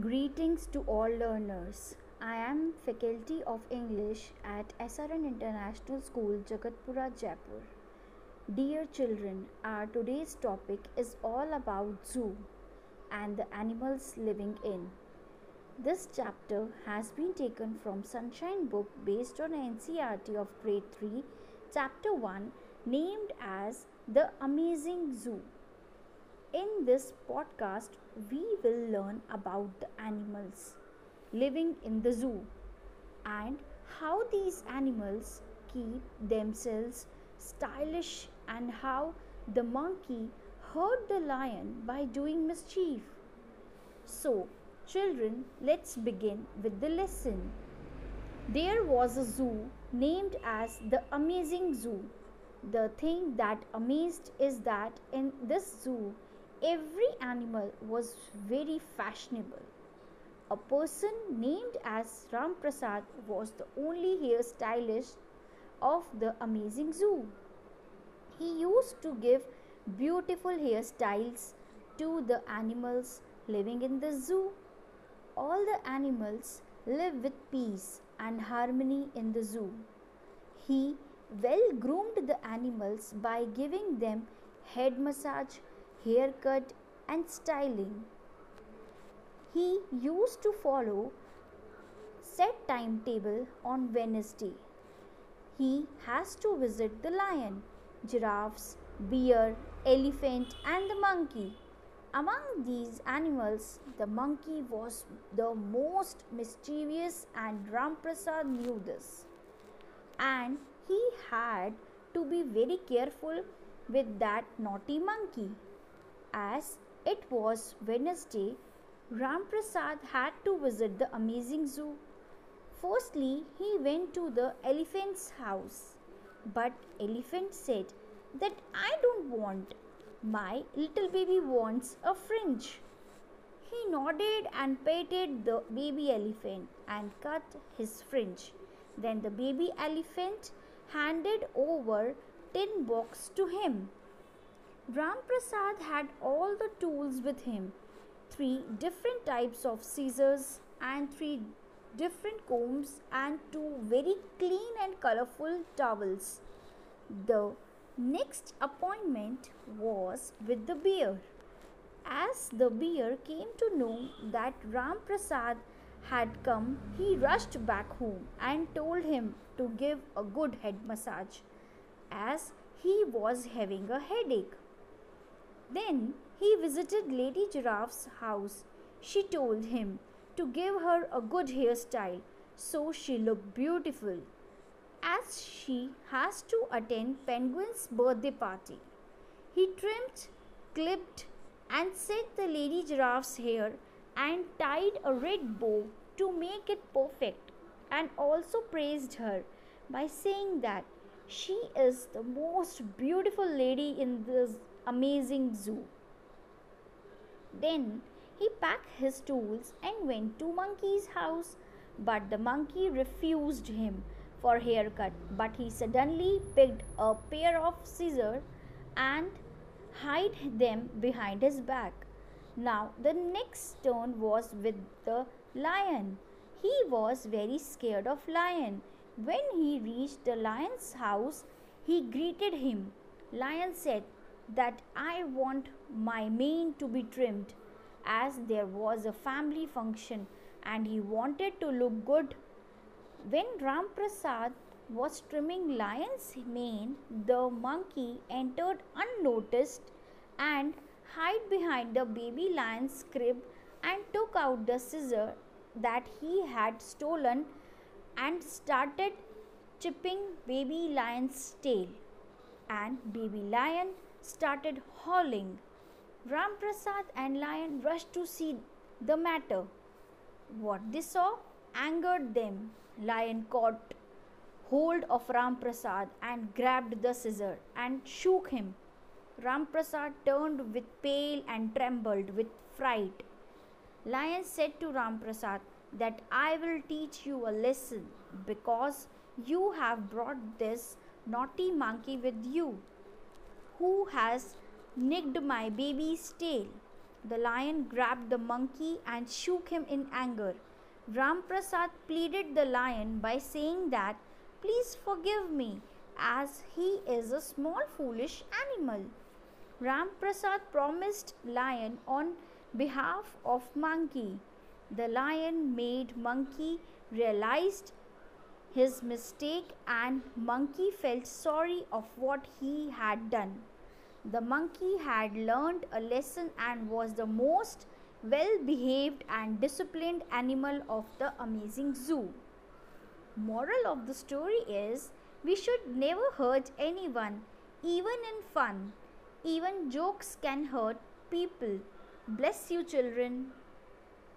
Greetings to all learners. I am faculty of English at SRN International School, Jagatpura, Jaipur. Dear children, our today's topic is all about zoo and the animals living in. This chapter has been taken from Sunshine book based on NCERT of grade 3, chapter 1 named as The Amazing Zoo. In this podcast, we will learn about the animals living in the zoo and how these animals keep themselves stylish and how the monkey hurt the lion by doing mischief. So, children, let's begin with the lesson. There was a zoo named as the Amazing Zoo. The thing that amazed is that in this zoo, every animal was very fashionable. A person named as Ram Prasad was the only hairstylist of the amazing zoo. He used to give beautiful hairstyles to the animals living in the zoo. All the animals live with peace and harmony in the zoo. He well groomed the animals by giving them head massage haircut, and styling. He used to follow set timetable on Wednesday. He has to visit the lion, giraffes, bear, elephant and the monkey. Among these animals, the monkey was the most mischievous and Ramprasad knew this. And he had to be very careful with that naughty monkey. As it was Wednesday, Ramprasad had to visit the amazing zoo. Firstly, he went to the elephant's house. But elephant said that I don't want. My little baby wants a fringe. He nodded and petted the baby elephant and cut his fringe. Then the baby elephant handed over tin box to him. Ram Prasad had all the tools with him three different types of scissors and three different combs and two very clean and colorful towels. The next appointment was with the bear. As the bear came to know that Ram Prasad had come, he rushed back home and told him to give a good head massage as he was having a headache. Then he visited Lady Giraffe's house. She told him to give her a good hairstyle so she looked beautiful as she has to attend Penguin's birthday party. He trimmed, clipped, and set the lady giraffe's hair and tied a red bow to make it perfect, and also praised her by saying that she is the most beautiful lady in this amazing zoo. Then he packed his tools and went to Monkey's house, but the monkey refused him for haircut. But he suddenly picked a pair of scissors and hid them behind his back. Now the next turn was with the lion. He was very scared of lion. When he reached the lion's house, he greeted him. Lion said, that I want my mane to be trimmed as there was a family function and he wanted to look good. When Ram Prasad was trimming lion's mane, the monkey entered unnoticed and hid behind the baby lion's crib and took out the scissor that he had stolen and started chipping baby lion's tail and baby lion started howling. Ramprasad and Lion rushed to see the matter. What they saw angered them. Lion caught hold of Ramprasad and grabbed the scissor and shook him. Ramprasad turned with pale and trembled with fright. Lion said to Ramprasad that I will teach you a lesson because you have brought this naughty monkey with you who has nicked my baby's tail. The lion grabbed the monkey and shook him in anger. Ramprasad pleaded the lion by saying that, Please forgive me, as he is a small foolish animal. Ramprasad promised lion on behalf of monkey. The lion made monkey realized his mistake and monkey felt sorry of what he had done. The monkey had learned a lesson and was the most well behaved and disciplined animal of the amazing zoo. Moral of the story is we should never hurt anyone, even in fun. Even jokes can hurt people. Bless you, children.